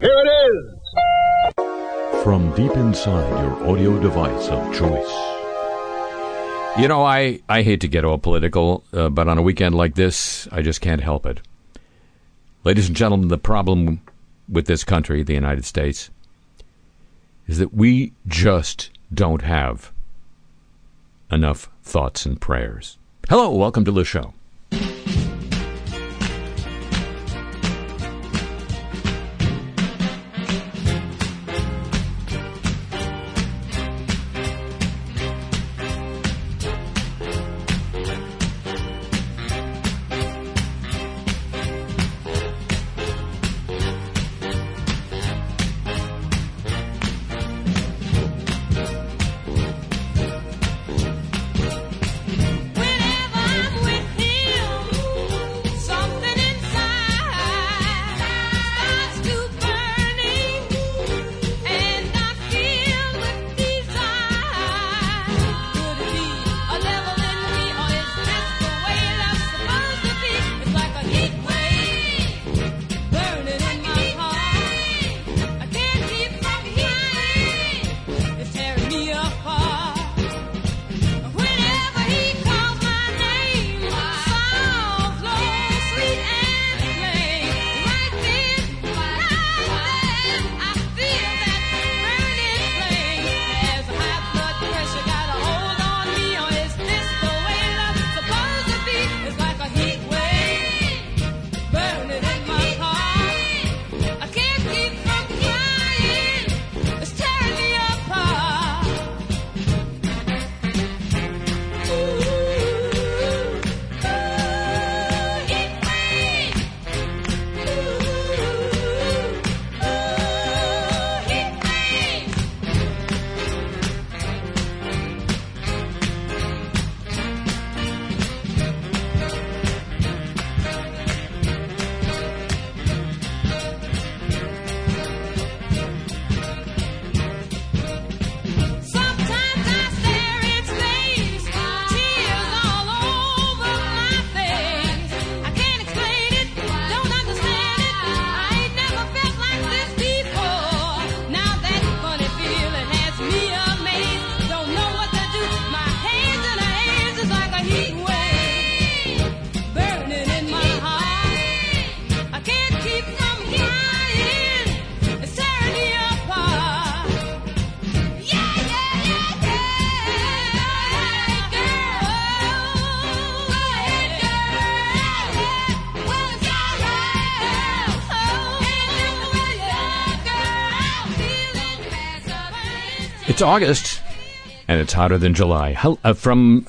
Here it is! From deep inside your audio device of choice. You know, I, I hate to get all political, uh, but on a weekend like this, I just can't help it. Ladies and gentlemen, the problem with this country, the United States, is that we just don't have enough thoughts and prayers. Hello, welcome to the show. It's August, and it's hotter than July. Uh, from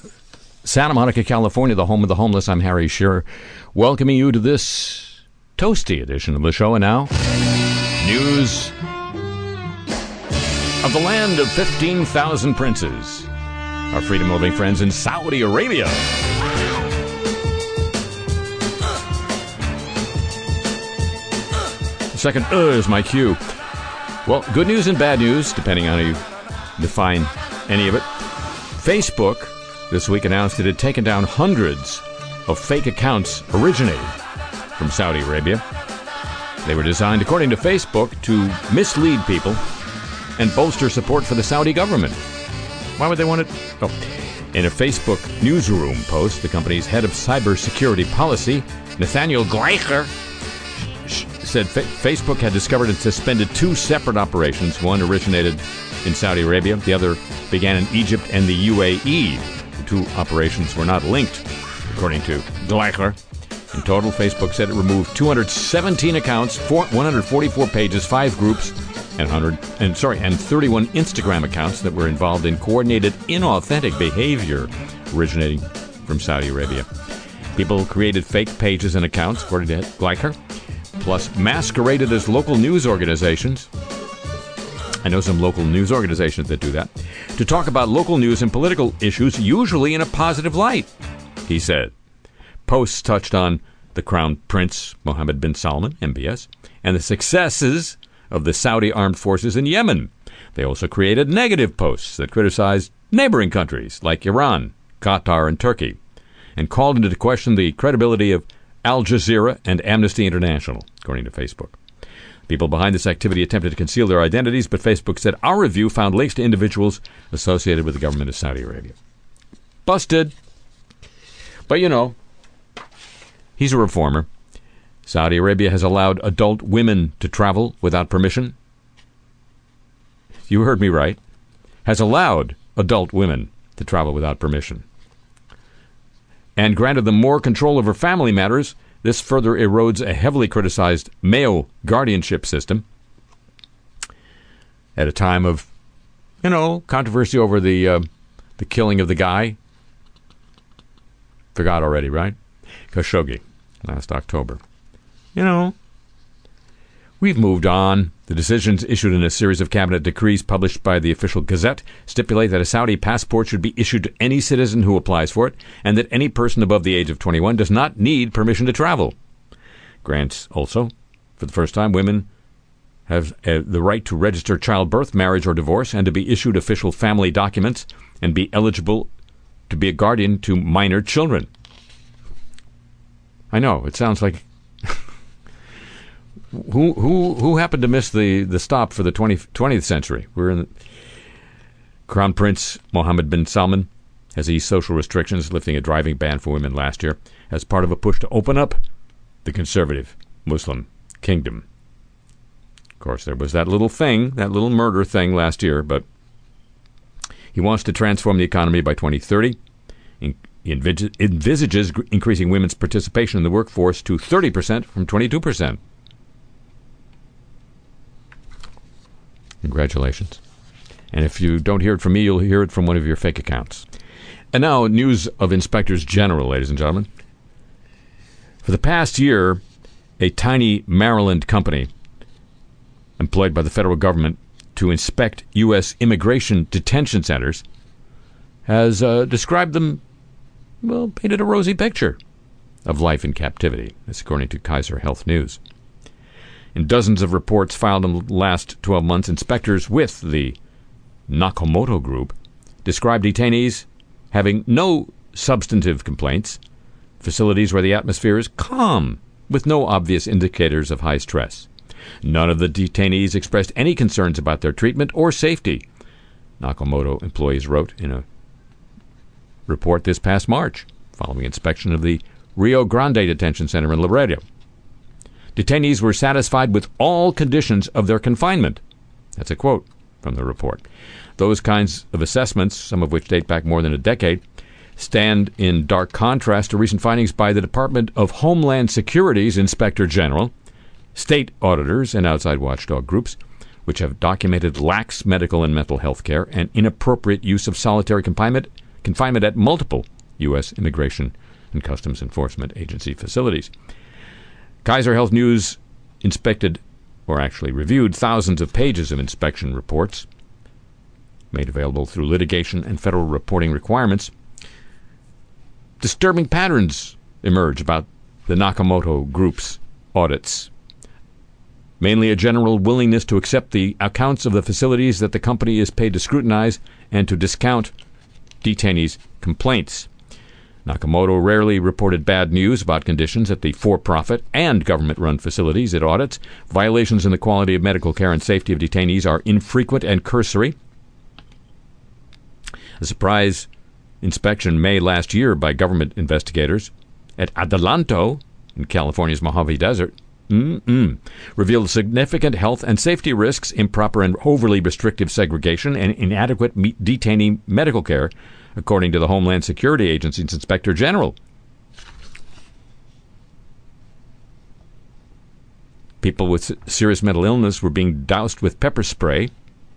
Santa Monica, California, the home of the homeless, I'm Harry Shearer, welcoming you to this toasty edition of the show. And now, news of the land of 15,000 princes. Our freedom loving friends in Saudi Arabia. Second, uh, is my cue. Well, good news and bad news, depending on how you define any of it. Facebook this week announced it had taken down hundreds of fake accounts originating from Saudi Arabia. They were designed, according to Facebook, to mislead people and bolster support for the Saudi government. Why would they want it? Oh. In a Facebook newsroom post, the company's head of cybersecurity policy, Nathaniel Gleicher, said fa- Facebook had discovered and suspended two separate operations. One originated in Saudi Arabia, the other began in Egypt and the UAE. The two operations were not linked, according to Gleicher. In total, Facebook said it removed 217 accounts, four, 144 pages, five groups, and 100 and sorry, and 31 Instagram accounts that were involved in coordinated inauthentic behavior originating from Saudi Arabia. People created fake pages and accounts, according to Gleicher, plus masqueraded as local news organizations. I know some local news organizations that do that to talk about local news and political issues, usually in a positive light. He said. Posts touched on the Crown Prince Mohammed bin Salman, MBS, and the successes of the Saudi armed forces in Yemen. They also created negative posts that criticized neighboring countries like Iran, Qatar, and Turkey, and called into question the credibility of Al Jazeera and Amnesty International, according to Facebook. People behind this activity attempted to conceal their identities, but Facebook said our review found links to individuals associated with the government of Saudi Arabia. Busted. But you know, he's a reformer. Saudi Arabia has allowed adult women to travel without permission. You heard me right. Has allowed adult women to travel without permission. And granted them more control over family matters, this further erodes a heavily criticized male guardianship system at a time of, you know, controversy over the uh, the killing of the guy. Forgot already, right? Khashoggi, last October. You know, we've moved on. The decisions issued in a series of cabinet decrees published by the official Gazette stipulate that a Saudi passport should be issued to any citizen who applies for it, and that any person above the age of 21 does not need permission to travel. Grants also, for the first time, women have uh, the right to register childbirth, marriage, or divorce, and to be issued official family documents and be eligible to be a guardian to minor children. I know it sounds like who who who happened to miss the, the stop for the 20, 20th century? We're in Crown Prince Mohammed bin Salman has eased social restrictions, lifting a driving ban for women last year as part of a push to open up the conservative Muslim kingdom. Of course, there was that little thing, that little murder thing last year, but he wants to transform the economy by 2030. He envis- envisages increasing women's participation in the workforce to 30% from 22%. Congratulations. And if you don't hear it from me, you'll hear it from one of your fake accounts. And now, news of inspectors general, ladies and gentlemen. For the past year, a tiny Maryland company employed by the federal government to inspect U.S. immigration detention centers has uh, described them, well, painted a rosy picture of life in captivity. That's according to Kaiser Health News. In dozens of reports filed in the last 12 months, inspectors with the Nakamoto Group described detainees having no substantive complaints, facilities where the atmosphere is calm, with no obvious indicators of high stress. None of the detainees expressed any concerns about their treatment or safety, Nakamoto employees wrote in a report this past March, following inspection of the Rio Grande Detention Center in Laredo. Detainees were satisfied with all conditions of their confinement. That's a quote from the report. Those kinds of assessments, some of which date back more than a decade, stand in dark contrast to recent findings by the Department of Homeland Security's Inspector General, state auditors, and outside watchdog groups, which have documented lax medical and mental health care and inappropriate use of solitary confinement, confinement at multiple U.S. Immigration and Customs Enforcement Agency facilities. Kaiser Health News inspected, or actually reviewed, thousands of pages of inspection reports made available through litigation and federal reporting requirements. Disturbing patterns emerge about the Nakamoto Group's audits. Mainly a general willingness to accept the accounts of the facilities that the company is paid to scrutinize and to discount detainees' complaints. Nakamoto rarely reported bad news about conditions at the for profit and government run facilities it audits. Violations in the quality of medical care and safety of detainees are infrequent and cursory. A surprise inspection May last year by government investigators at Adelanto in California's Mojave Desert mm-mm, revealed significant health and safety risks, improper and overly restrictive segregation, and inadequate detainee medical care according to the Homeland Security Agency's Inspector General. People with serious mental illness were being doused with pepper spray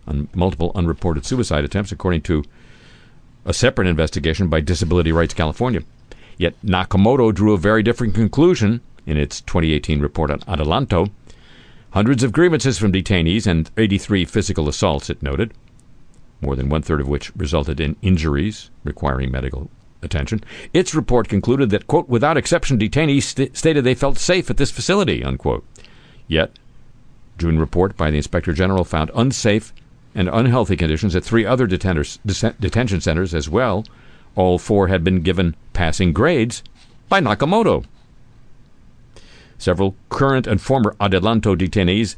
on multiple unreported suicide attempts, according to a separate investigation by Disability Rights California. Yet Nakamoto drew a very different conclusion in its 2018 report on Adelanto. Hundreds of grievances from detainees and 83 physical assaults, it noted more than one third of which resulted in injuries requiring medical attention. Its report concluded that, quote, without exception, detainees st- stated they felt safe at this facility, unquote. Yet, June report by the Inspector General found unsafe and unhealthy conditions at three other detenters, detention centers as well. All four had been given passing grades by Nakamoto. Several current and former Adelanto detainees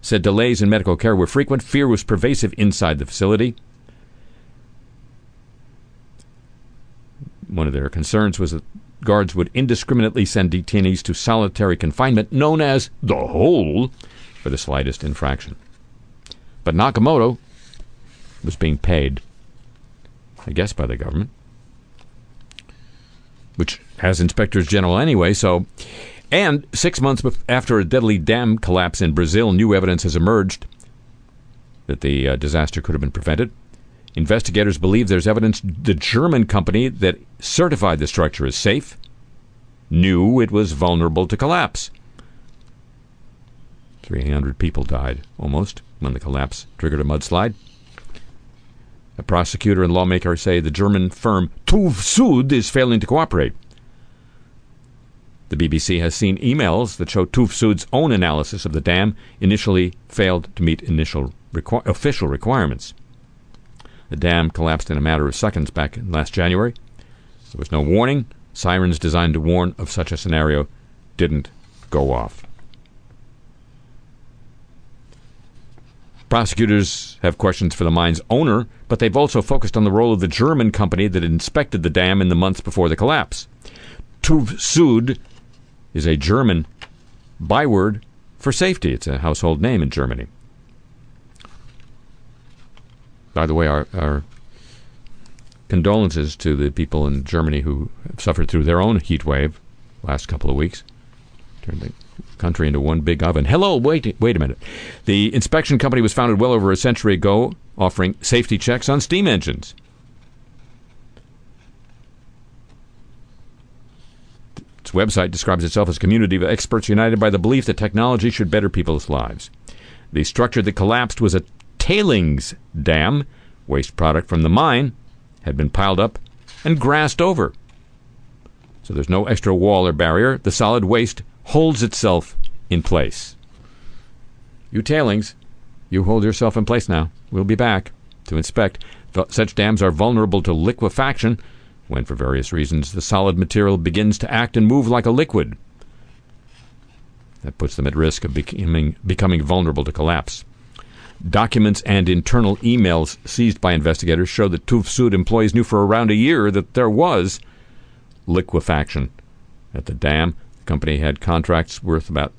said delays in medical care were frequent. Fear was pervasive inside the facility. One of their concerns was that guards would indiscriminately send detainees to solitary confinement, known as the hole, for the slightest infraction. But Nakamoto was being paid, I guess, by the government, which has inspectors general anyway, so. And six months after a deadly dam collapse in Brazil, new evidence has emerged that the uh, disaster could have been prevented. Investigators believe there's evidence the German company that certified the structure as safe knew it was vulnerable to collapse. 300 people died, almost, when the collapse triggered a mudslide. A prosecutor and lawmaker say the German firm TÜV Süd is failing to cooperate. The BBC has seen emails that show TÜV Süd's own analysis of the dam initially failed to meet initial official requirements. The dam collapsed in a matter of seconds back in last January. There was no warning. Sirens designed to warn of such a scenario didn't go off. Prosecutors have questions for the mine's owner, but they've also focused on the role of the German company that inspected the dam in the months before the collapse. TÜV Süd is a German byword for safety. It's a household name in Germany. By the way, our, our condolences to the people in Germany who have suffered through their own heat wave last couple of weeks. Turned the country into one big oven. Hello, wait, wait a minute. The inspection company was founded well over a century ago, offering safety checks on steam engines. Its website describes itself as a community of experts united by the belief that technology should better people's lives. The structure that collapsed was a tailings dam. Waste product from the mine had been piled up and grassed over. So there's no extra wall or barrier. The solid waste holds itself in place. You tailings, you hold yourself in place now. We'll be back to inspect. Such dams are vulnerable to liquefaction when, for various reasons, the solid material begins to act and move like a liquid. That puts them at risk of becoming, becoming vulnerable to collapse. Documents and internal emails seized by investigators show that Süd employees knew for around a year that there was liquefaction at the dam. The company had contracts worth about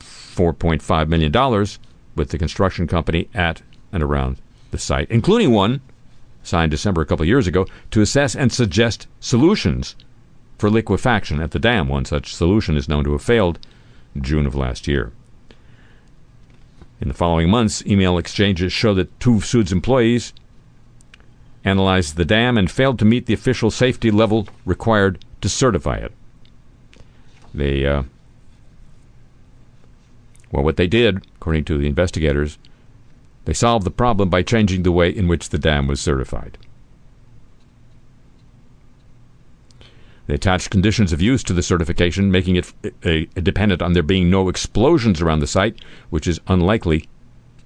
$4.5 million with the construction company at and around the site, including one signed December a couple years ago to assess and suggest solutions for liquefaction at the dam. One such solution is known to have failed June of last year. In the following months, email exchanges show that TÜV Süd's employees analyzed the dam and failed to meet the official safety level required to certify it. They, uh, well, what they did, according to the investigators, they solved the problem by changing the way in which the dam was certified. They attached conditions of use to the certification, making it a dependent on there being no explosions around the site, which is unlikely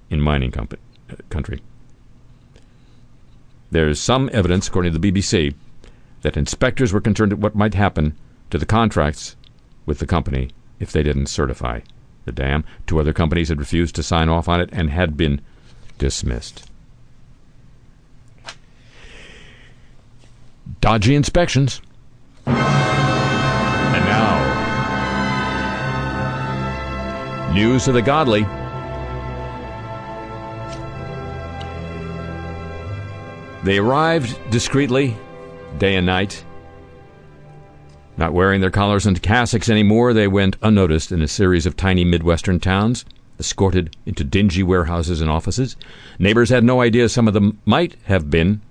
in mining company, eh, country. There is some evidence, according to the BBC, that inspectors were concerned at what might happen to the contracts with the company if they didn't certify the dam. Two other companies had refused to sign off on it and had been dismissed. Dodgy inspections. And now, news of the godly. They arrived discreetly, day and night. Not wearing their collars and cassocks anymore, they went unnoticed in a series of tiny Midwestern towns, escorted into dingy warehouses and offices. Neighbors had no idea some of them might have been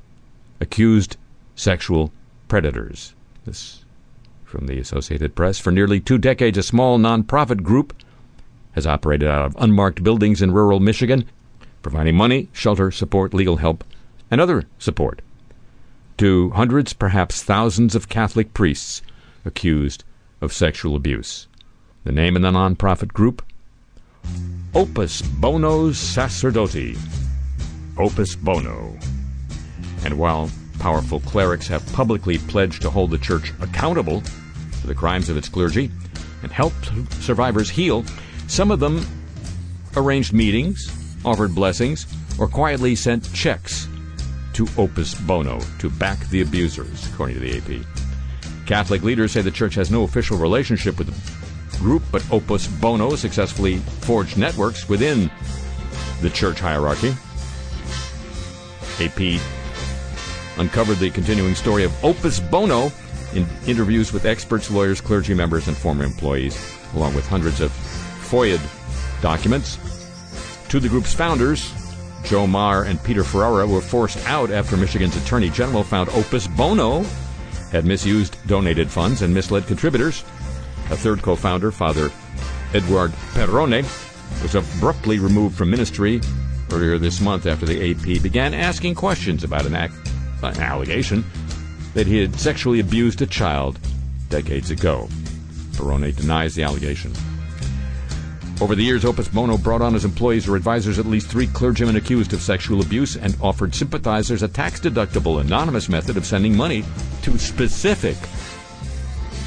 accused sexual predators. This from the Associated Press. For nearly two decades, a small nonprofit group has operated out of unmarked buildings in rural Michigan, providing money, shelter, support, legal help, and other support to hundreds, perhaps thousands of Catholic priests accused of sexual abuse. The name of the nonprofit group? Opus Bono Sacerdotii. Opus Bono. And while powerful clerics have publicly pledged to hold the church accountable for the crimes of its clergy and help survivors heal, some of them arranged meetings, offered blessings, or quietly sent checks to Opus Bono to back the abusers, according to the AP. Catholic leaders say the church has no official relationship with group, but Opus Bono successfully forged networks within the church hierarchy. AP uncovered the continuing story of Opus Bono in interviews with experts, lawyers, clergy members, and former employees, along with hundreds of FOIA documents. To the group's founders, Joe Maher and Peter Ferrara, were forced out after Michigan's Attorney General found Opus Bono had misused donated funds and misled contributors. A third co founder, Father Edward Perrone, was abruptly removed from ministry earlier this month after the AP began asking questions about an, act, an allegation that he had sexually abused a child decades ago. Perrone denies the allegation. Over the years, Opus Bono brought on as employees or advisors at least three clergymen accused of sexual abuse and offered sympathizers a tax deductible anonymous method of sending money to specific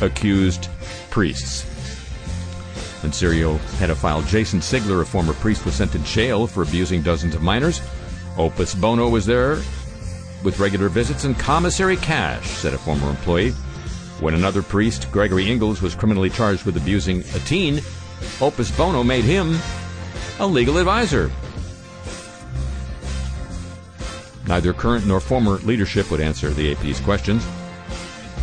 accused priests. When serial pedophile Jason Sigler, a former priest, was sent to jail for abusing dozens of minors, Opus Bono was there with regular visits and commissary cash, said a former employee. When another priest, Gregory Ingalls, was criminally charged with abusing a teen, Opus Bono made him a legal advisor. Neither current nor former leadership would answer the AP's questions.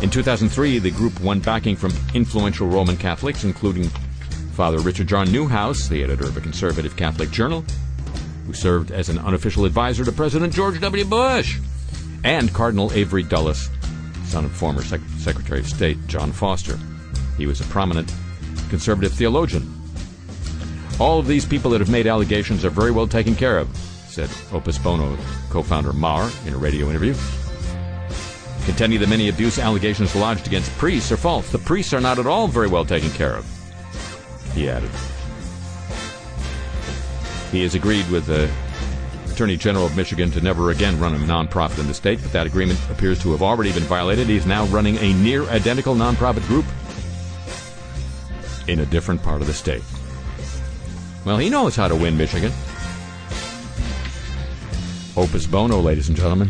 In 2003, the group won backing from influential Roman Catholics, including Father Richard John Neuhaus, the editor of a conservative Catholic journal, who served as an unofficial advisor to President George W. Bush, and Cardinal Avery Dulles, son of former Sec- Secretary of State John Foster. He was a prominent conservative theologian. All of these people that have made allegations are very well taken care of, said Opus Bono co founder Maher in a radio interview. Contending that many abuse allegations lodged against priests are false. The priests are not at all very well taken care of, he added. He has agreed with the Attorney General of Michigan to never again run a nonprofit in the state, but that agreement appears to have already been violated. He is now running a near identical nonprofit group in a different part of the state. Well, he knows how to win Michigan. Opus Bono, ladies and gentlemen.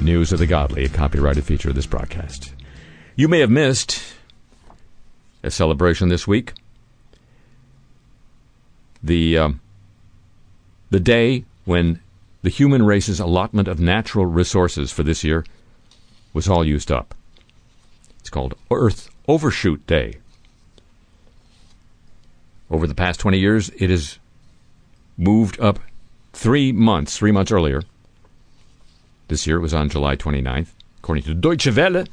News of the Godly, a copyrighted feature of this broadcast. You may have missed a celebration this week. The um, the day when the human race's allotment of natural resources for this year was all used up. It's called Earth Overshoot Day. Over the past 20 years, it has moved up three months, three months earlier. This year it was on July 29th, according to Deutsche Welle.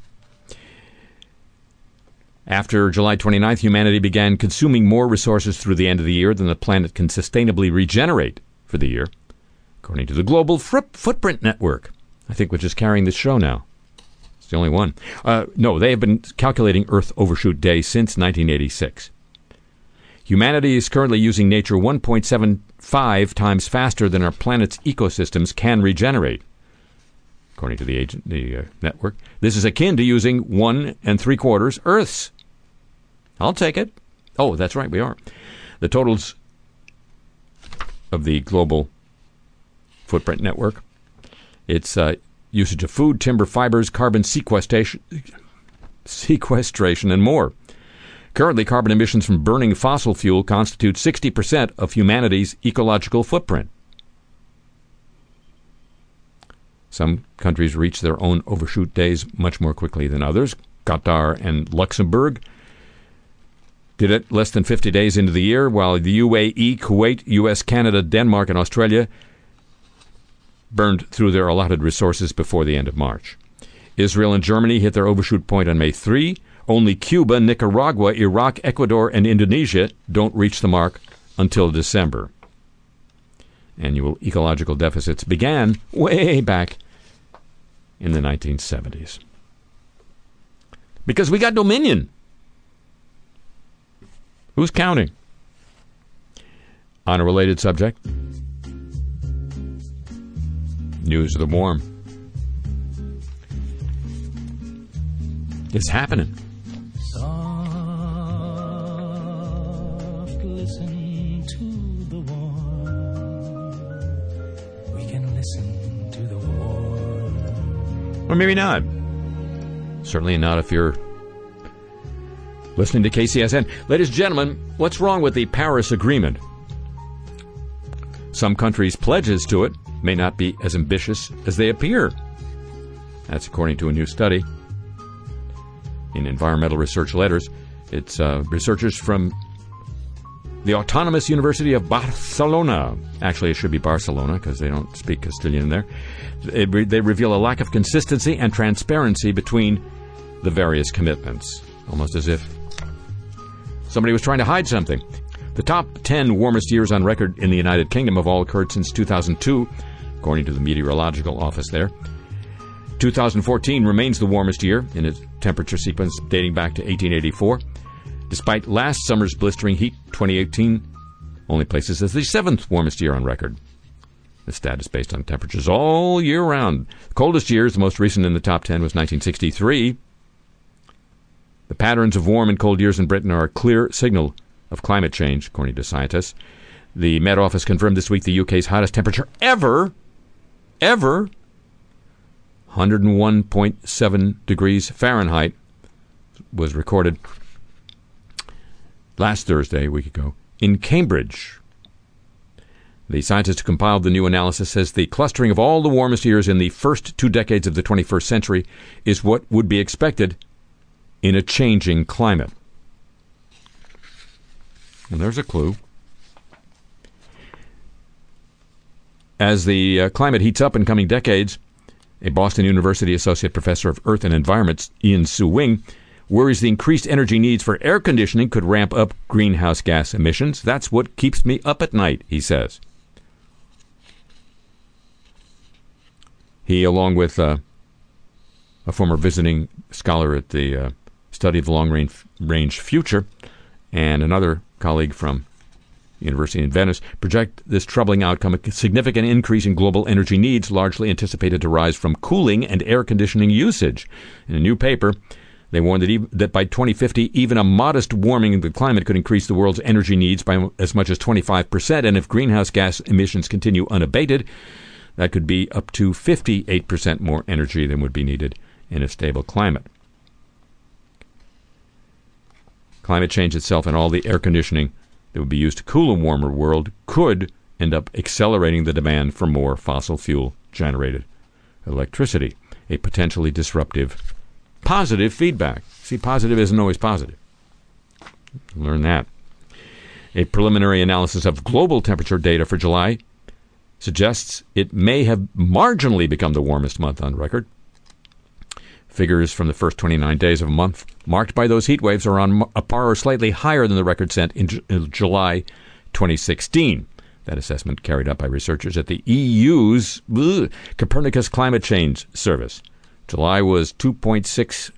After July 29th, humanity began consuming more resources through the end of the year than the planet can sustainably regenerate for the year, according to the Global Footprint Network, I think, which is carrying this show now. It's the only one. Uh, no, they have been calculating Earth Overshoot Day since 1986. Humanity is currently using nature 1.75 times faster than our planet's ecosystems can regenerate, according to the, agent, the uh, network. This is akin to using one and three quarters Earths. I'll take it. Oh, that's right, we are. The totals of the global footprint network. It's uh, usage of food, timber, fibers, carbon sequestration, sequestration, and more. Currently, carbon emissions from burning fossil fuel constitute 60% of humanity's ecological footprint. Some countries reach their own overshoot days much more quickly than others. Qatar and Luxembourg did it less than 50 days into the year, while the UAE, Kuwait, US, Canada, Denmark, and Australia burned through their allotted resources before the end of March. Israel and Germany hit their overshoot point on May 3. Only Cuba, Nicaragua, Iraq, Ecuador, and Indonesia don't reach the mark until December. Annual ecological deficits began way back in the 1970s. Because we got dominion. Who's counting? On a related subject, news of the warm. It's happening. Or maybe not. Certainly not if you're listening to KCSN. Ladies and gentlemen, what's wrong with the Paris Agreement? Some countries' pledges to it may not be as ambitious as they appear. That's according to a new study in Environmental Research Letters. It's uh, researchers from the Autonomous University of Barcelona. Actually, it should be Barcelona because they don't speak Castilian there. They reveal a lack of consistency and transparency between the various commitments, almost as if somebody was trying to hide something. The top 10 warmest years on record in the United Kingdom have all occurred since 2002, according to the meteorological office there. 2014 remains the warmest year in its temperature sequence dating back to 1884. Despite last summer's blistering heat, 2018 only places as the seventh warmest year on record. The stat is based on temperatures all year round. The coldest years, the most recent in the top 10, was 1963. The patterns of warm and cold years in Britain are a clear signal of climate change, according to scientists. The Met Office confirmed this week the UK's hottest temperature ever, ever, 101.7 degrees Fahrenheit, was recorded last Thursday, a week ago, in Cambridge. The scientist who compiled the new analysis says the clustering of all the warmest years in the first two decades of the 21st century is what would be expected in a changing climate. And there's a clue. As the uh, climate heats up in coming decades, a Boston University Associate Professor of Earth and Environment, Ian Sue Wing, worries the increased energy needs for air conditioning could ramp up greenhouse gas emissions. That's what keeps me up at night, he says. He, along with uh, a former visiting scholar at the uh, Study of the Long Range, range Future, and another colleague from University in Venice, project this troubling outcome a significant increase in global energy needs, largely anticipated to rise from cooling and air conditioning usage. In a new paper, they warned that, ev- that by 2050, even a modest warming of the climate could increase the world's energy needs by as much as 25%, and if greenhouse gas emissions continue unabated, that could be up to 58% more energy than would be needed in a stable climate. Climate change itself and all the air conditioning that would be used to cool a warmer world could end up accelerating the demand for more fossil fuel generated electricity, a potentially disruptive positive feedback. See, positive isn't always positive. Learn that. A preliminary analysis of global temperature data for July suggests it may have marginally become the warmest month on record. Figures from the first 29 days of a month marked by those heat waves are on a par or slightly higher than the record set in, Ju- in July 2016. That assessment carried out by researchers at the EU's ugh, Copernicus Climate Change Service. July was 2.6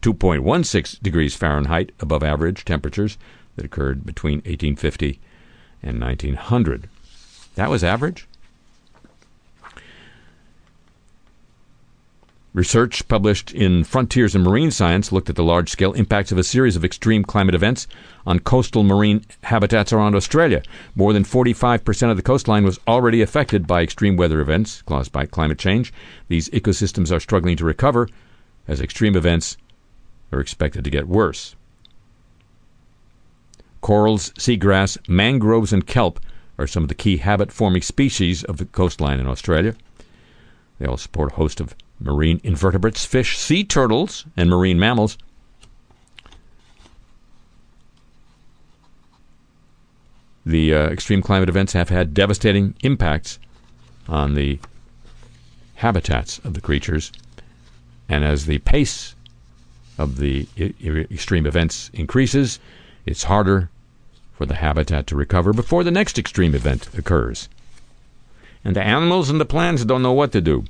2.16 degrees Fahrenheit above average temperatures that occurred between 1850 and 1900. That was average? Research published in Frontiers in Marine Science looked at the large scale impacts of a series of extreme climate events on coastal marine habitats around Australia. More than 45% of the coastline was already affected by extreme weather events caused by climate change. These ecosystems are struggling to recover as extreme events are expected to get worse. Corals, seagrass, mangroves, and kelp are some of the key habit forming species of the coastline in Australia. They all support a host of marine invertebrates, fish, sea turtles, and marine mammals. The uh, extreme climate events have had devastating impacts on the habitats of the creatures, and as the pace of the I- extreme events increases, it's harder for the habitat to recover before the next extreme event occurs. And the animals and the plants don't know what to do.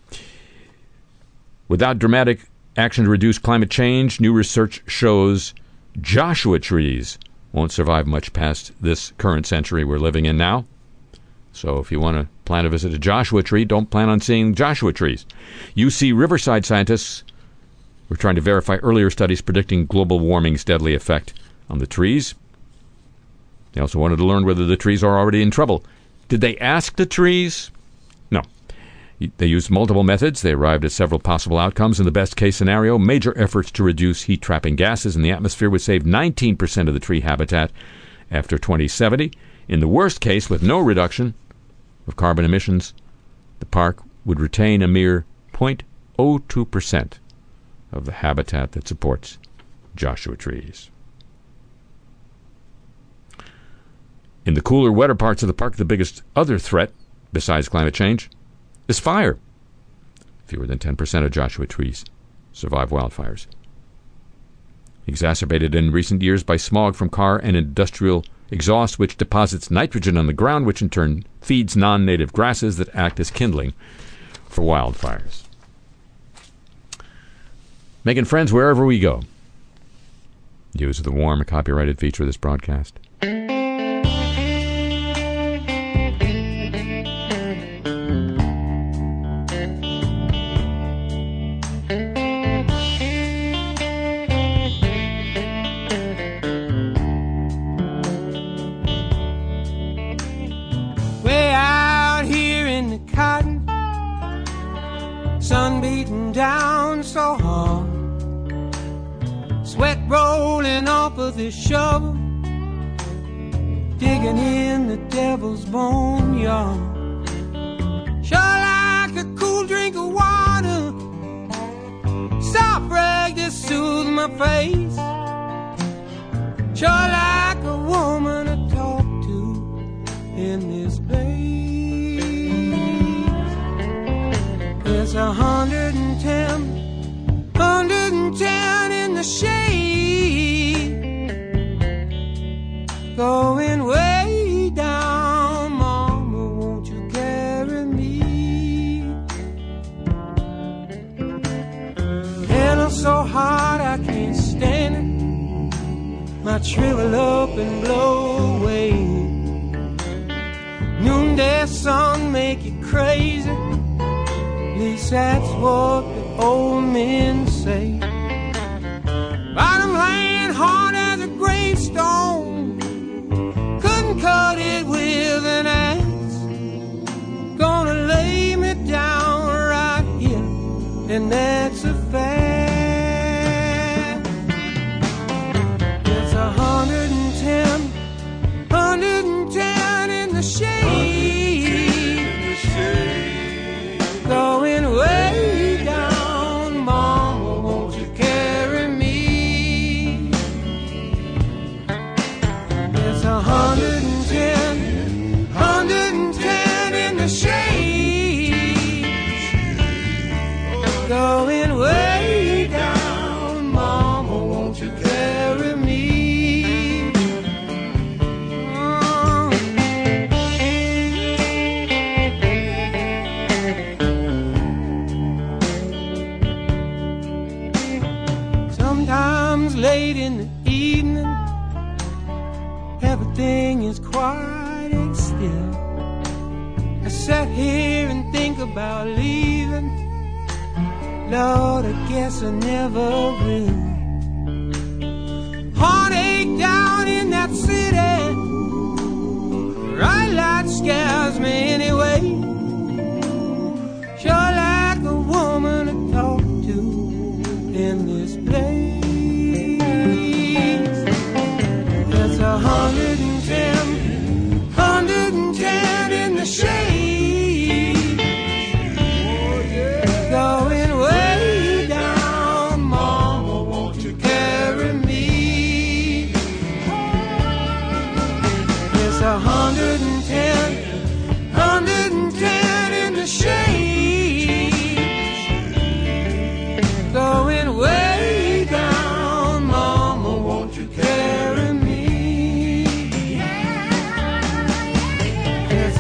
Without dramatic action to reduce climate change, new research shows Joshua trees won't survive much past this current century we're living in now. So if you want to plan a visit to Joshua tree, don't plan on seeing Joshua trees. UC Riverside scientists were trying to verify earlier studies predicting global warming's deadly effect on the trees. They also wanted to learn whether the trees are already in trouble. Did they ask the trees? They used multiple methods. They arrived at several possible outcomes. In the best case scenario, major efforts to reduce heat trapping gases in the atmosphere would save 19% of the tree habitat after 2070. In the worst case, with no reduction of carbon emissions, the park would retain a mere 0.02% of the habitat that supports Joshua trees. In the cooler, wetter parts of the park, the biggest other threat, besides climate change, is fire. Fewer than 10% of Joshua trees survive wildfires. Exacerbated in recent years by smog from car and industrial exhaust, which deposits nitrogen on the ground, which in turn feeds non native grasses that act as kindling for wildfires. Making friends wherever we go. Use the warm copyrighted feature of this broadcast.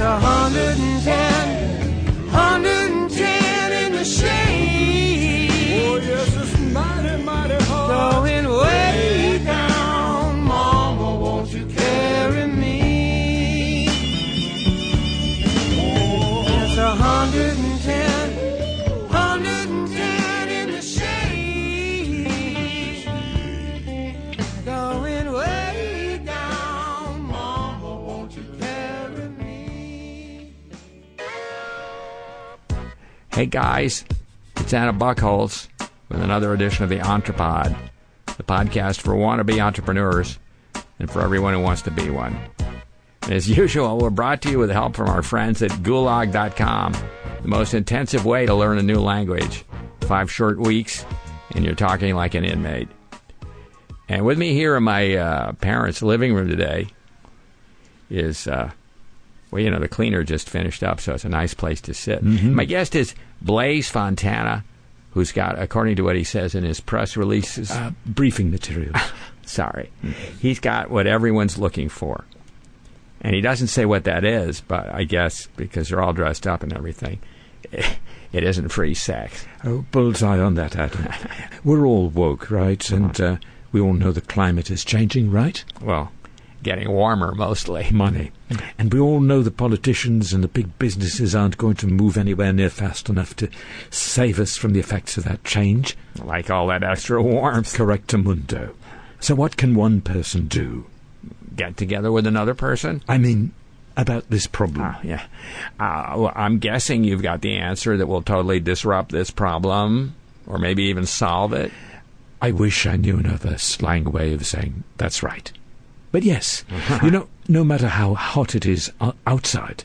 110, 110. Hey guys, it's Adam Buckholz with another edition of the Entrepod, the podcast for wannabe entrepreneurs and for everyone who wants to be one. As usual, we're brought to you with help from our friends at Gulag.com, the most intensive way to learn a new language. Five short weeks, and you're talking like an inmate. And with me here in my uh, parents' living room today is, uh, well, you know, the cleaner just finished up, so it's a nice place to sit. My guest is Blaze Fontana, who's got, according to what he says in his press releases, Uh, briefing materials. sorry, he's got what everyone's looking for. And he doesn't say what that is, but I guess because they're all dressed up and everything, it isn't free sex. oh, bullseye on that, Adam. We're all woke, right? And uh, we all know the climate is changing, right? Well, getting warmer mostly. Money. And we all know the politicians and the big businesses aren't going to move anywhere near fast enough to save us from the effects of that change. Like all that extra warmth. Correctamundo. So what can one person do? Get together with another person? I mean, about this problem. Ah, yeah. Uh, well, I'm guessing you've got the answer that will totally disrupt this problem, or maybe even solve it. I wish I knew another slang way of saying that's right. But yes, you know, no matter how hot it is outside,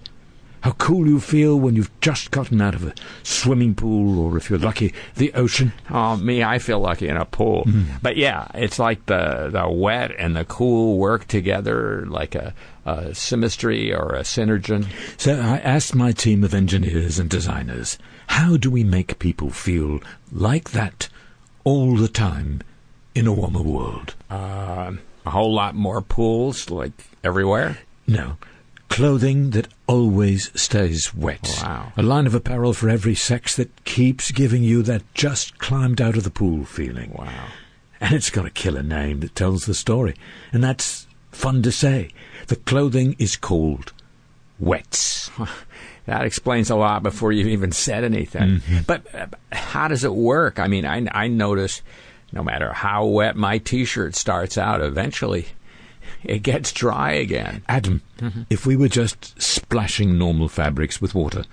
how cool you feel when you've just gotten out of a swimming pool, or if you're lucky, the ocean. Oh, me, I feel lucky in a pool. But yeah, it's like the, the wet and the cool work together, like a, a symmetry or a synergen. So I asked my team of engineers and designers, how do we make people feel like that all the time in a warmer world? Uh, a whole lot more pools, like everywhere. No. Clothing that always stays wet. Wow. A line of apparel for every sex that keeps giving you that just climbed out of the pool feeling. Wow. And it's got a killer name that tells the story. And that's fun to say. The clothing is called Wets. That explains a lot before you've even said anything. But uh, how does it work? I mean, I, I notice no matter how wet my T-shirt starts out, eventually it gets dry again. Adam, mm-hmm. if we were just splashing normal fabrics with water,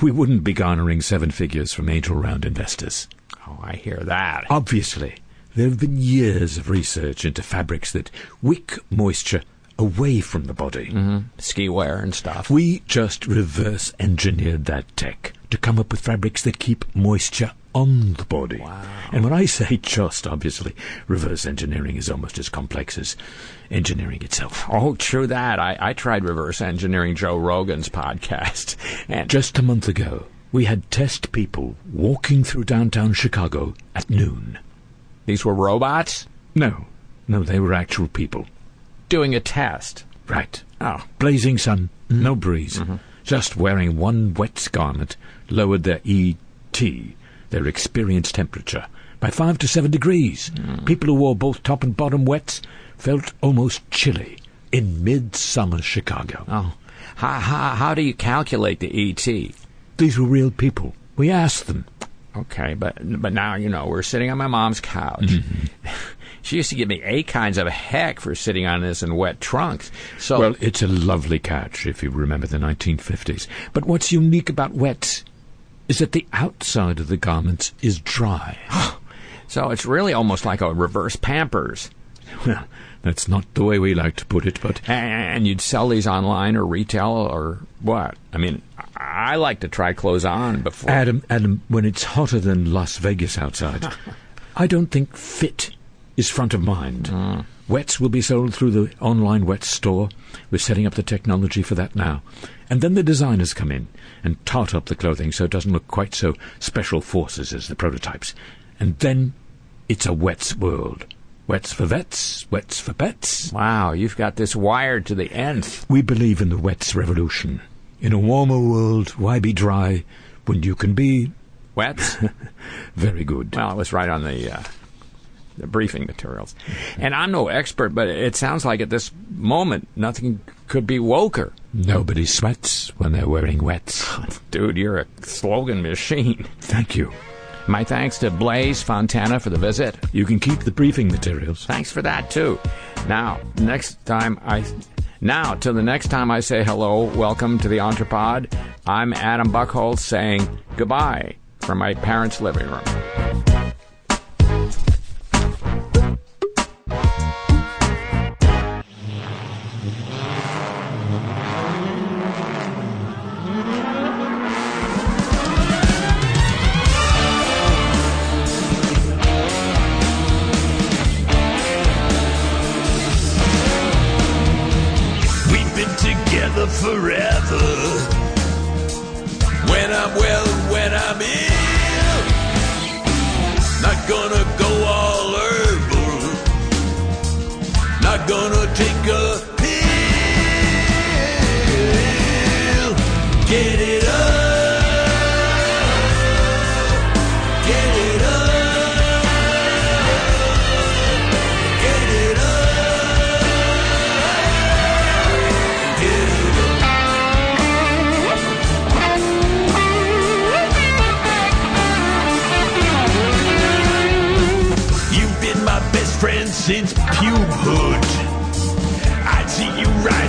we wouldn't be garnering seven figures from angel round investors. Oh, I hear that. Obviously, there have been years of research into fabrics that wick moisture away from the body. Mm-hmm. Ski wear and stuff. We just reverse engineered that tech to come up with fabrics that keep moisture on the body. Wow. And when I say just, obviously, reverse engineering is almost as complex as engineering itself. Oh, true that. I, I tried reverse engineering Joe Rogan's podcast, and Just a month ago, we had test people walking through downtown Chicago at noon. these were robots No, no, they were actual people. doing a test. Right. Oh, Blazing sun, no breeze. Mm-hmm. Just wearing one wet garment lowered their ET, their experience temperature, by five to seven degrees. Hmm. People who wore both top and bottom wets felt almost chilly in midsummer Chicago. oh. How, how, how do you calculate the ET? These were real people. We asked them. Okay, but but now you know we're sitting on my mom's couch. Mm-hmm. she used to give me eight kinds of heck for sitting on this in wet trunks. So Well, it's a lovely catch if you remember the 1950s. But what's unique about wets is that the outside of the garments is dry. so it's really almost like a reverse Pampers. well, that's not the way we like to put it, but And you'd sell these online or retail or what? I mean, I like to try clothes on before. Adam, Adam, when it's hotter than Las Vegas outside, I don't think fit is front of mind. Wets will be sold through the online wet store. We're setting up the technology for that now. And then the designers come in and tart up the clothing so it doesn't look quite so special forces as the prototypes. And then it's a wets world. Wets for vets, wets for pets. wow, you've got this wired to the nth. We believe in the wets revolution. In a warmer world, why be dry when you can be Wets? very good? well, it was right on the uh, the briefing materials. And I'm no expert, but it sounds like at this moment nothing could be woker. Nobody sweats when they're wearing wets. Dude, you're a slogan machine. Thank you. My thanks to Blaze Fontana for the visit. You can keep the briefing materials. Thanks for that too. Now, next time I Now, till the next time I say hello, welcome to the Entrepod. I'm Adam Buckholz saying goodbye from my parents' living room. Forever. When I'm well, when I'm ill,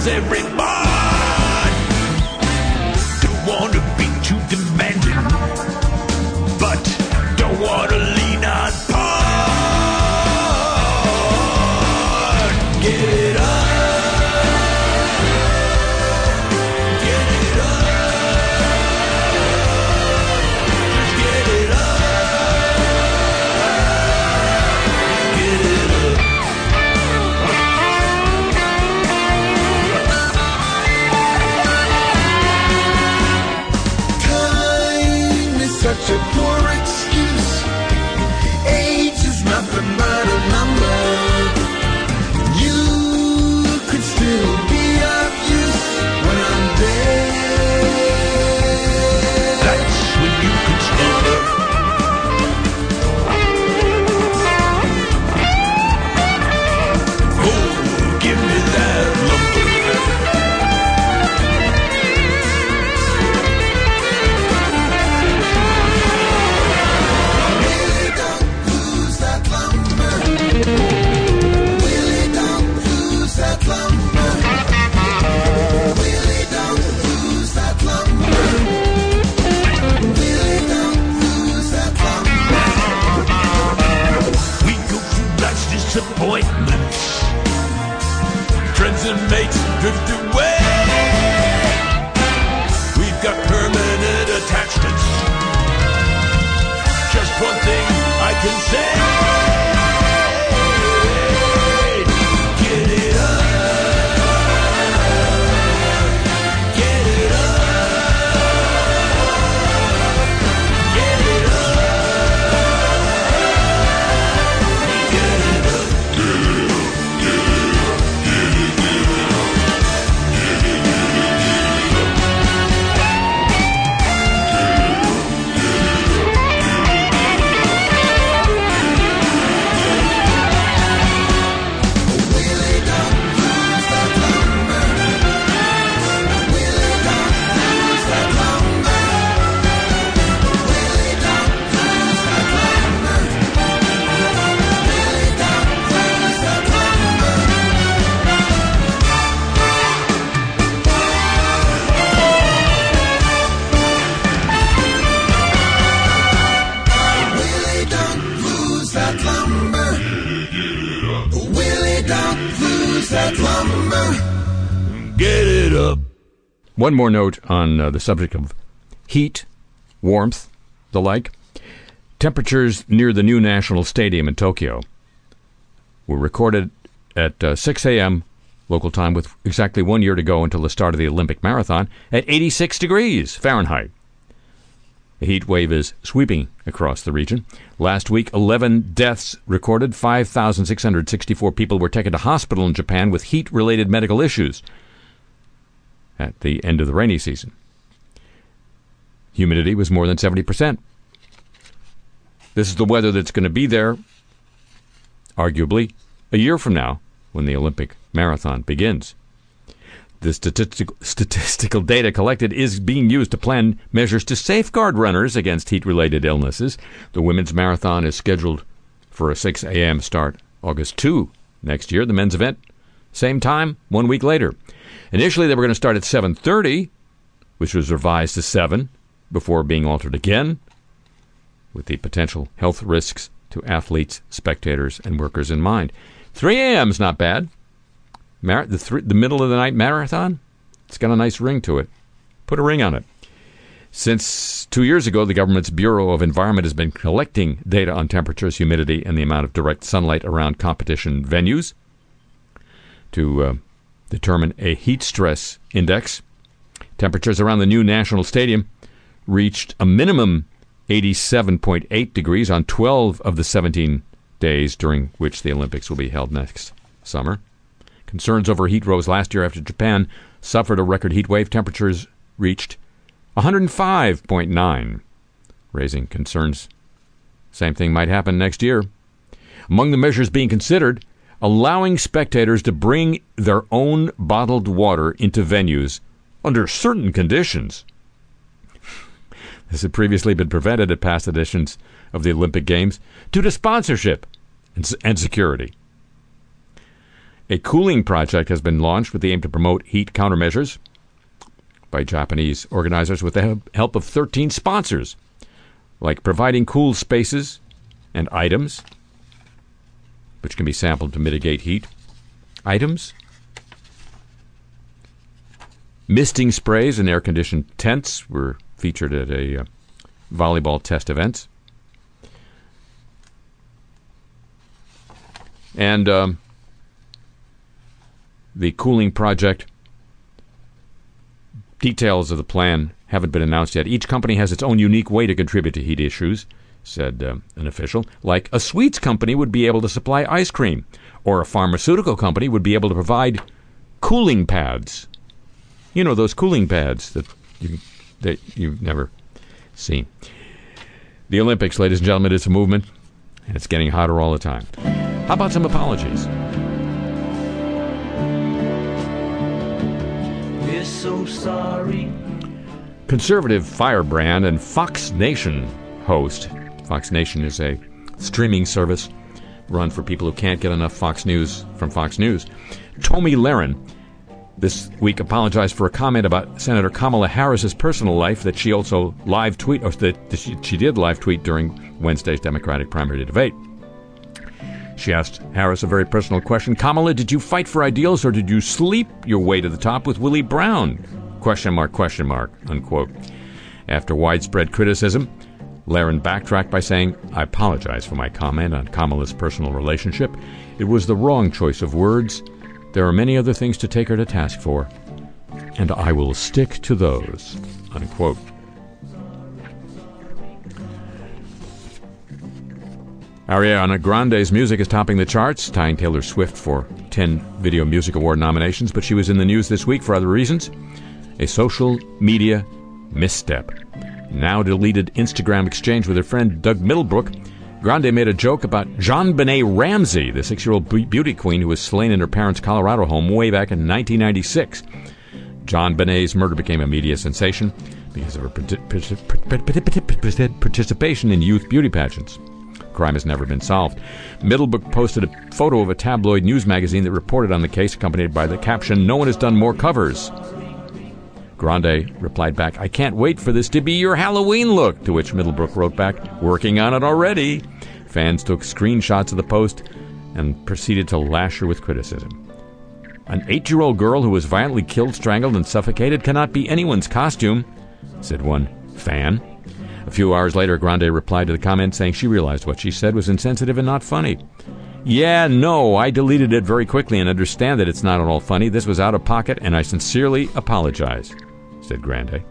every but One more note on uh, the subject of heat, warmth, the like. Temperatures near the new National Stadium in Tokyo were recorded at uh, 6 a.m. local time with exactly one year to go until the start of the Olympic marathon at 86 degrees Fahrenheit. A heat wave is sweeping across the region. Last week, 11 deaths recorded. 5,664 people were taken to hospital in Japan with heat related medical issues at the end of the rainy season. Humidity was more than 70%. This is the weather that's going to be there, arguably, a year from now when the Olympic marathon begins. The statistical, data collected is being used to plan measures to safeguard runners against heat related illnesses. The women's marathon is scheduled for a 6 a.m. start August 2 next year. The men's event, same time, one week later. Initially, they were going to start at 7:30, which was revised to 7 before being altered again with the potential health risks to athletes, spectators, and workers in mind. 3 a.m. is not bad. Mar- the, thr the middle of the night marathon, it's got a nice ring to it. Put a ring on it. Since two years ago, the government's Bureau of Environment has been collecting data on temperatures, humidity, and the amount of direct sunlight around competition venues to uh, determine a heat stress index. Temperatures around the new National Stadium reached a minimum 87.8 degrees on 12 of the 17 days during which the Olympics will be held next summer. Concerns over heat rose last year after Japan suffered a record heat wave. Temperatures reached 105.9, raising concerns. Same thing might happen next year. Among the measures being considered, allowing spectators to bring their own bottled water into venues under certain conditions. This had previously been prevented at past editions of the Olympic Games due to sponsorship and, security. A cooling project has been launched with the aim to promote heat countermeasures by Japanese organizers with the help of 13 sponsors, like providing cool spaces and items, which can be sampled to mitigate heat. Items? Misting sprays and air conditioned tents were featured at a uh, volleyball test events. And um, the cooling project details of the plan haven't been announced yet. Each company has its own unique way to contribute to heat issues, said uh, an official. Like a sweets company would be able to supply ice cream, or a pharmaceutical company would be able to provide cooling pads. You know those cooling pads that you that you've never seen. The Olympics, ladies and gentlemen, is a movement, and it's getting hotter all the time. How about some apologies? We're so sorry. Conservative firebrand and Fox Nation host. Fox Nation is a streaming service run for people who can't get enough Fox News from Fox News. Tomi Lahren this week apologized for a comment about Senator Kamala Harris's personal life that she also live tweet or that she, she did live tweet during Wednesday's Democratic primary debate. She asked Harris a very personal question. Kamala, did you fight for ideals or did you sleep your way to the top with Willie Brown? Question mark, question mark, unquote. After widespread criticism, Lahren backtracked by saying, I apologize for my comment on Kamala's personal relationship. It was the wrong choice of words. There are many other things to take her to task for, and I will stick to those. Unquote. Ariana Grande's music is topping the charts, tying Taylor Swift for 10 Video Music Award nominations, but she was in the news this week for other reasons. A social media misstep. Now deleted Instagram exchange with her friend Doug Middlebrook. Grande made a joke about JonBenét Ramsey, the six year old beauty queen who was slain in her parents' Colorado home way back in 1996. JonBenét's murder became a media sensation because of her parti- parti- participation in youth beauty pageants. Crime has never been solved. Middlebrook posted a photo of a tabloid news magazine that reported on the case, accompanied by the caption, No one has done more covers. Grande replied back, I can't wait for this to be your Halloween look, to which Middlebrook wrote back, Working on it already. Fans took screenshots of the post and proceeded to lash her with criticism. An eight year old girl who was violently killed, strangled, and suffocated cannot be anyone's costume, said one fan. A few hours later, Grande replied to the comment saying she realized what she said was insensitive and not funny. Yeah, no, I deleted it very quickly and understand that it's not at all funny. This was out of pocket, and I sincerely apologize, said Grande.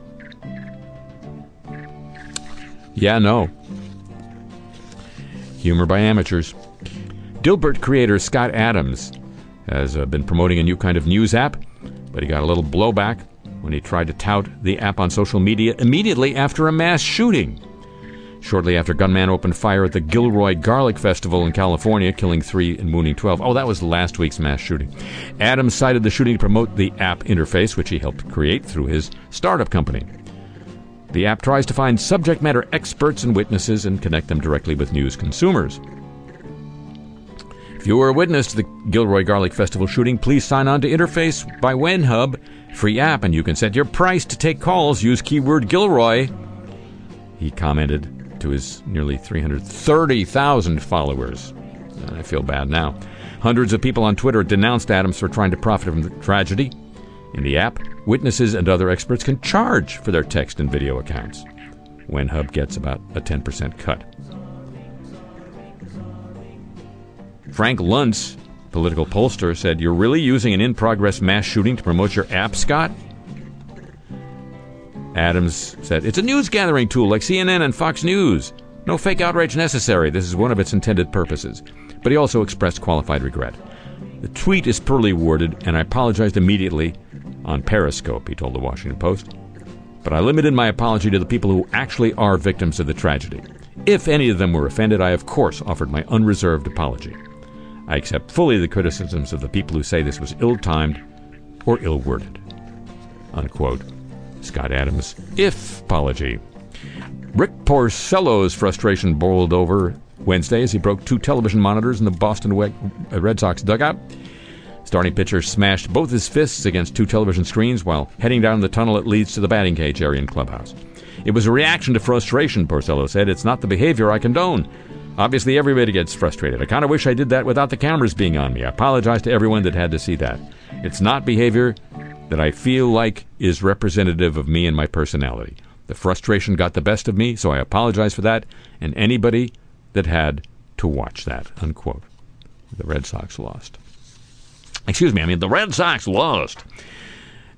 Yeah, no. Humor by amateurs. Dilbert creator Scott Adams has uh, been promoting a new kind of news app, but he got a little blowback when he tried to tout the app on social media immediately after a mass shooting. Shortly after, gunman opened fire at the Gilroy Garlic Festival in California, killing three and wounding 12. Oh, that was last week's mass shooting. Adams cited the shooting to promote the app interface, which he helped create through his startup company. The app tries to find subject matter experts and witnesses and connect them directly with news consumers. If you were a witness to the Gilroy Garlic Festival shooting, please sign on to Interface by WhenHub free app, and you can set your price to take calls. Use keyword Gilroy. He commented to his nearly 330,000 followers. And I feel bad now. Hundreds of people on Twitter denounced Adams for trying to profit from the tragedy. In the app, witnesses and other experts can charge for their text and video accounts. WhenHub gets about a 10% cut. Frank Luntz, political pollster, said, You're really using an in progress mass shooting to promote your app, Scott? Adams said, It's a news gathering tool like CNN and Fox News. No fake outrage necessary. This is one of its intended purposes. But he also expressed qualified regret. The tweet is poorly worded, and I apologized immediately on Periscope, he told the Washington Post. But I limited my apology to the people who actually are victims of the tragedy. If any of them were offended, I of course offered my unreserved apology. I accept fully the criticisms of the people who say this was ill timed or ill worded. Unquote. Scott Adams, if apology. Rick Porcello's frustration boiled over Wednesday as he broke two television monitors in the Boston uh, Red Sox dugout. Starting pitcher smashed both his fists against two television screens while heading down the tunnel that leads to the batting cage area in clubhouse. It was a reaction to frustration, Porcello said. It's not the behavior I condone. Obviously, everybody gets frustrated. I kind of wish I did that without the cameras being on me. I apologize to everyone that had to see that. It's not behavior that I feel like is representative of me and my personality. The frustration got the best of me, so I apologize for that, and anybody that had to watch that. Unquote. The Red Sox lost. Excuse me, I mean, the Red Sox lost.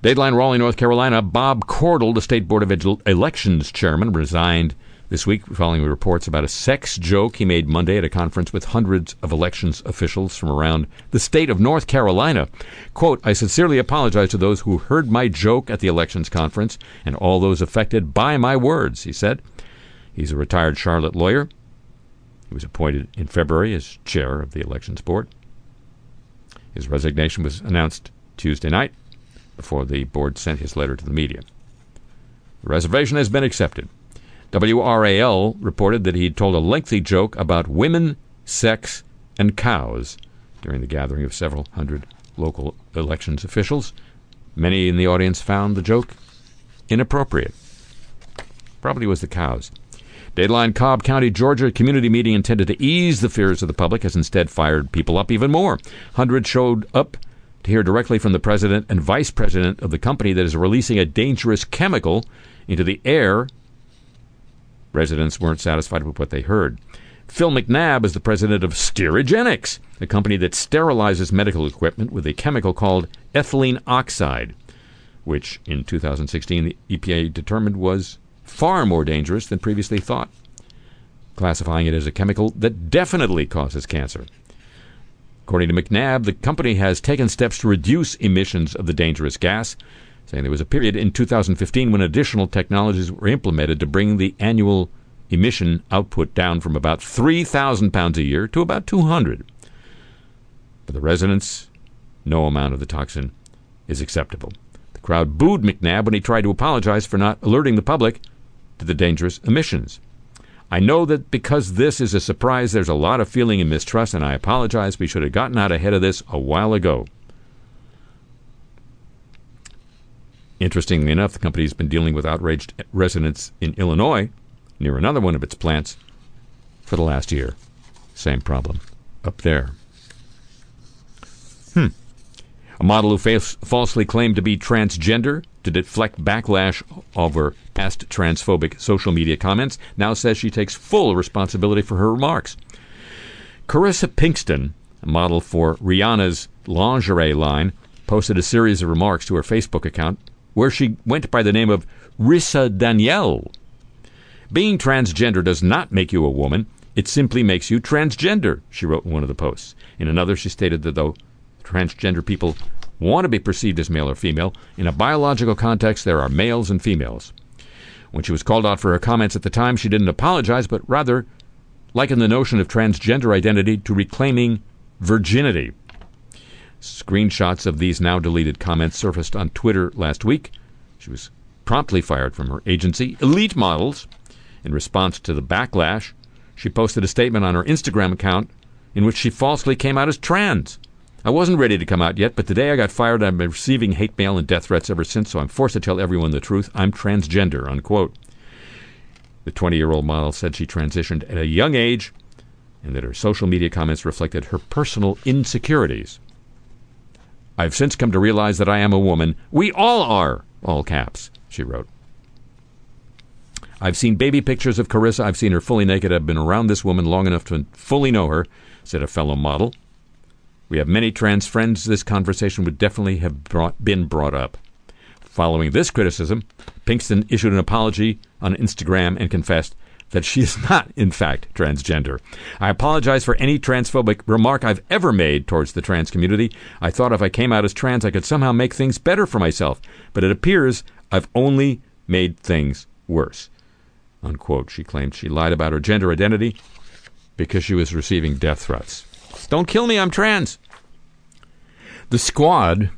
Dateline Raleigh, North Carolina, Bob Cordle, the State Board of Elections chairman, resigned this week following reports about a sex joke he made Monday at a conference with hundreds of elections officials from around the state of North Carolina. Quote, I sincerely apologize to those who heard my joke at the elections conference and all those affected by my words, he said. He's a retired Charlotte lawyer. He was appointed in February as chair of the elections board. His resignation was announced Tuesday night before the board sent his letter to the media. The reservation has been accepted. WRAL reported that he'd told a lengthy joke about women, sex, and cows during the gathering of several hundred local elections officials. Many in the audience found the joke inappropriate. Probably was the cows. Dateline Cobb County, Georgia community meeting intended to ease the fears of the public has instead fired people up even more. Hundreds showed up to hear directly from the president and vice president of the company that is releasing a dangerous chemical into the air. Residents weren't satisfied with what they heard. Phil McNabb is the president of Sterigenics, a company that sterilizes medical equipment with a chemical called ethylene oxide, which in 2016 the EPA determined was far more dangerous than previously thought, classifying it as a chemical that definitely causes cancer. According to McNabb, the company has taken steps to reduce emissions of the dangerous gas, saying there was a period in 2015 when additional technologies were implemented to bring the annual emission output down from about 3,000 pounds a year to about 200. For the residents, no amount of the toxin is acceptable. The crowd booed McNabb when he tried to apologize for not alerting the public to the dangerous emissions. I know that because this is a surprise, there's a lot of feeling and mistrust, and I apologize. We should have gotten out ahead of this a while ago. Interestingly enough, the company's been dealing with outraged residents in Illinois near another one of its plants for the last year. Same problem up there. Hmm. A model who fa- falsely claimed to be transgender to deflect backlash over past transphobic social media comments now says she takes full responsibility for her remarks. Carissa Pinkston, a model for Rihanna's lingerie line, posted a series of remarks to her Facebook account where she went by the name of Rissa Danielle. Being transgender does not make you a woman, it simply makes you transgender, she wrote in one of the posts. In another, she stated that though transgender people want to be perceived as male or female, in a biological context, there are males and females. When she was called out for her comments at the time, she didn't apologize, but rather likened the notion of transgender identity to reclaiming virginity. Screenshots of these now deleted comments surfaced on Twitter last week. She was promptly fired from her agency, Elite Models. In response to the backlash, she posted a statement on her Instagram account in which she falsely came out as trans. I wasn't ready to come out yet, but today I got fired and I've been receiving hate mail and death threats ever since, so I'm forced to tell everyone the truth. I'm transgender, unquote. The 20 year old model said she transitioned at a young age and that her social media comments reflected her personal insecurities. I've since come to realize that I am a woman. We all are, all caps, she wrote. I've seen baby pictures of Carissa. I've seen her fully naked. I've been around this woman long enough to fully know her, said a fellow model. We have many trans friends. This conversation would definitely have brought, been brought up. Following this criticism, Pinkston issued an apology on Instagram and confessed that she is not, in fact, transgender. I apologize for any transphobic remark I've ever made towards the trans community. I thought if I came out as trans, I could somehow make things better for myself, but it appears I've only made things worse. Unquote. She claimed she lied about her gender identity because she was receiving death threats. Don't kill me, I'm trans. The squad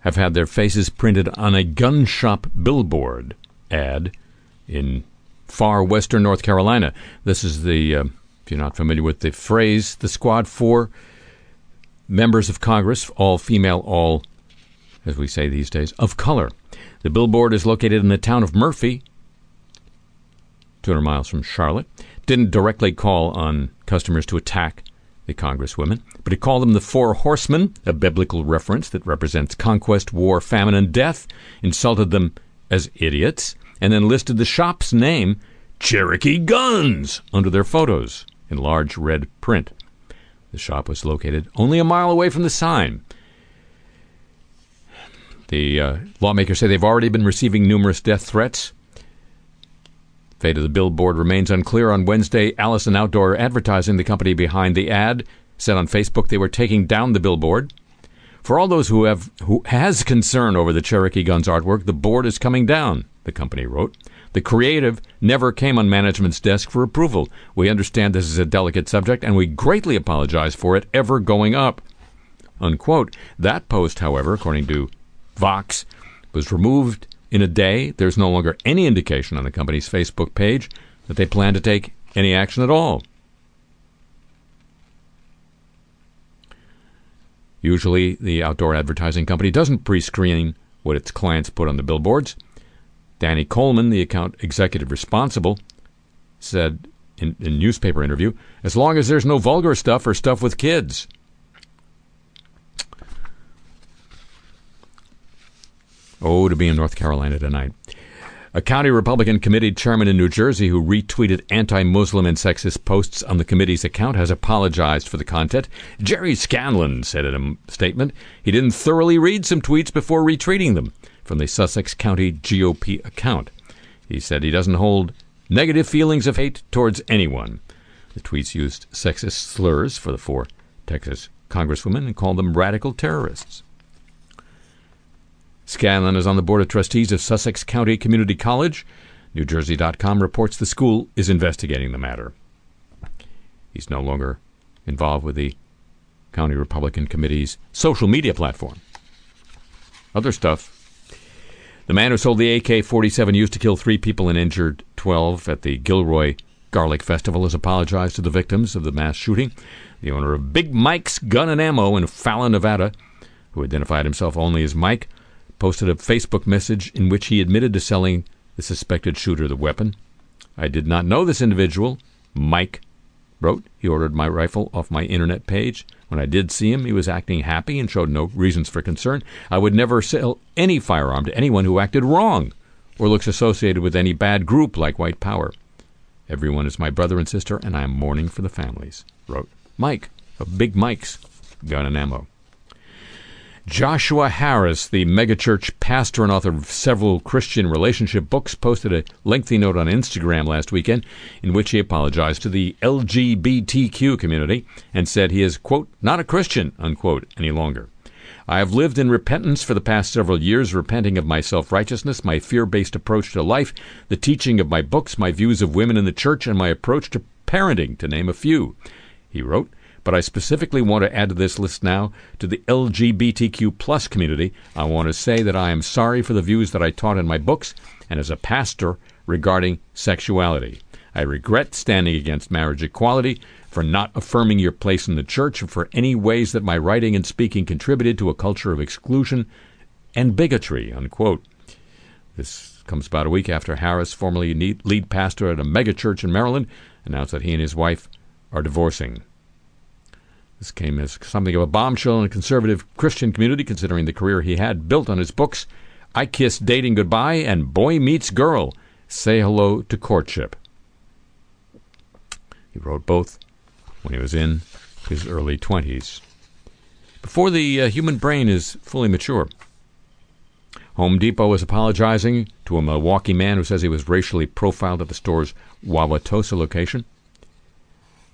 have had their faces printed on a gun shop billboard ad in far western North Carolina. This is the, uh, if you're not familiar with the phrase, the squad for members of Congress, all female, all, as we say these days, of color. The billboard is located in the town of Murphy, 200 miles from Charlotte. Didn't directly call on customers to attack the congresswomen, but he called them the Four Horsemen, a biblical reference that represents conquest, war, famine, and death, insulted them as idiots, and then listed the shop's name, Cherokee Guns, under their photos in large red print. The shop was located only a mile away from the sign. The uh, lawmakers say they've already been receiving numerous death threats. Fate of the billboard remains unclear. On Wednesday, Allison Outdoor Advertising, the company behind the ad, said on Facebook they were taking down the billboard. For all those who have who has concern over the Cherokee Guns artwork, the board is coming down, the company wrote. The creative never came on management's desk for approval. We understand this is a delicate subject and we greatly apologize for it ever going up. Unquote. That post, however, according to Vox, was removed in a day. There's no longer any indication on the company's Facebook page that they plan to take any action at all. Usually, the outdoor advertising company doesn't pre screen what its clients put on the billboards. Danny Coleman, the account executive responsible, said in a newspaper interview, as long as there's no vulgar stuff or stuff with kids. Oh, to be in North Carolina tonight. A county Republican committee chairman in New Jersey who retweeted anti Muslim and sexist posts on the committee's account has apologized for the content. Jerry Scanlon said in a statement he didn't thoroughly read some tweets before retweeting them from the Sussex County GOP account. He said he doesn't hold negative feelings of hate towards anyone. The tweets used sexist slurs for the four Texas congresswomen and called them radical terrorists. Scanlon is on the Board of Trustees of Sussex County Community College. NewJersey.com reports the school is investigating the matter. He's no longer involved with the County Republican Committee's social media platform. Other stuff. The man who sold the AK 47 used to kill three people and injured 12 at the Gilroy Garlic Festival has apologized to the victims of the mass shooting. The owner of Big Mike's Gun and Ammo in Fallon, Nevada, who identified himself only as Mike, posted a Facebook message in which he admitted to selling the suspected shooter the weapon. I did not know this individual, Mike wrote. He ordered my rifle off my internet page. When I did see him, he was acting happy and showed no reasons for concern. I would never sell any firearm to anyone who acted wrong or looks associated with any bad group like White Power. Everyone is my brother and sister, and I am mourning for the families, wrote Mike of Big Mike's Gun and Ammo. Joshua Harris, the megachurch pastor and author of several Christian relationship books, posted a lengthy note on Instagram last weekend in which he apologized to the LGBTQ community and said he is, quote, not a Christian, unquote, any longer. I have lived in repentance for the past several years, repenting of my self righteousness, my fear based approach to life, the teaching of my books, my views of women in the church, and my approach to parenting, to name a few. He wrote, but I specifically want to add to this list now to the LGBTQ plus community. I want to say that I am sorry for the views that I taught in my books and as a pastor regarding sexuality. I regret standing against marriage equality, for not affirming your place in the church, and for any ways that my writing and speaking contributed to a culture of exclusion and bigotry. Unquote. This comes about a week after Harris, formerly lead pastor at a megachurch in Maryland, announced that he and his wife are divorcing. This came as something of a bombshell in a conservative Christian community, considering the career he had built on his books I Kiss Dating Goodbye and Boy Meets Girl Say Hello to Courtship. He wrote both when he was in his early 20s. Before the uh, human brain is fully mature. Home Depot is apologizing to a Milwaukee man who says he was racially profiled at the store's Wauwatosa location.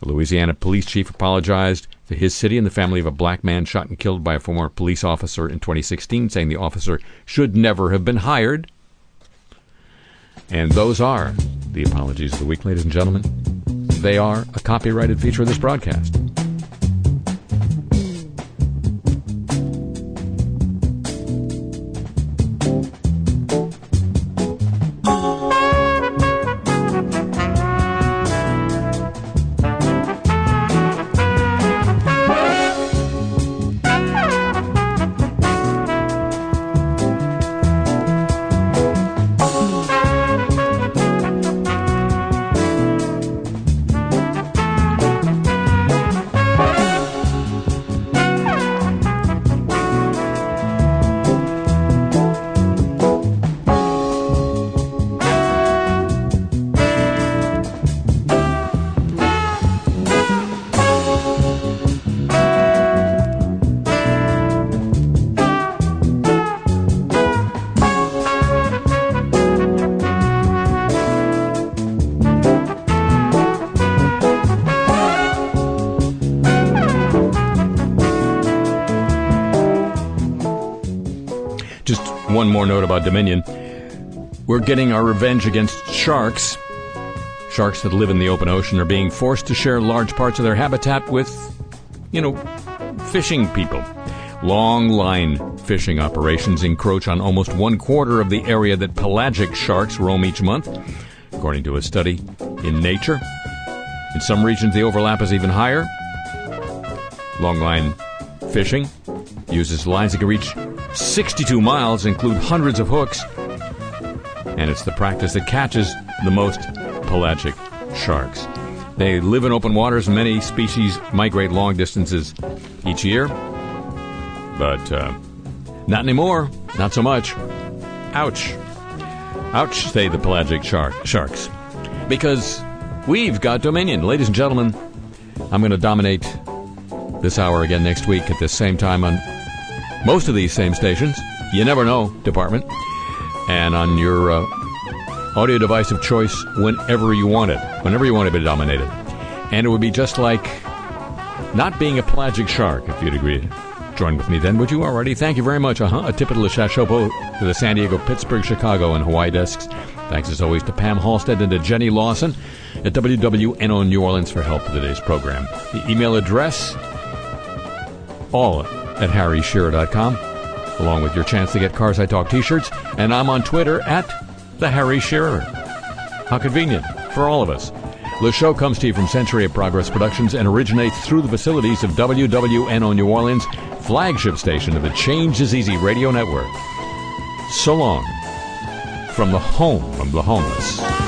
The Louisiana police chief apologized to his city and the family of a black man shot and killed by a former police officer in 2016, saying the officer should never have been hired. And those are the apologies of the week, ladies and gentlemen. They are a copyrighted feature of this broadcast. Dominion. We're getting our revenge against sharks. Sharks that live in the open ocean are being forced to share large parts of their habitat with, you know, fishing people. Long line fishing operations encroach on almost one quarter of the area that pelagic sharks roam each month, according to a study in Nature. In some regions, the overlap is even higher. Long line fishing uses lines that can reach 62 miles, include hundreds of hooks, and it's the practice that catches the most pelagic sharks. They live in open waters. Many species migrate long distances each year, but uh, not anymore. Not so much. Ouch. Ouch, say the pelagic shark, sharks. Because we've got Dominion. Ladies and gentlemen, I'm going to dominate this hour again next week at the same time on most of these same stations. You never know, department. And on your uh, audio device of choice whenever you want it, whenever you want to be dominated. And it would be just like not being a pelagic shark, if you'd agree. Join with me then, would you already? Thank you very much. Uh-huh. A tip of the Shashopo to the San Diego, Pittsburgh, Chicago, and Hawaii desks. Thanks as always to Pam Halstead and to Jenny Lawson at WWNO New Orleans for help with today's program. The email address, all at harryshearer.com, along with your chance to get Cars I Talk t-shirts. And I'm on Twitter at the Harry Shearer. How convenient for all of us. The show comes to you from Century of Progress Productions and originates through the facilities of WWNO New Orleans, flagship station of the Change is Easy radio network. So long from the home of the homeless.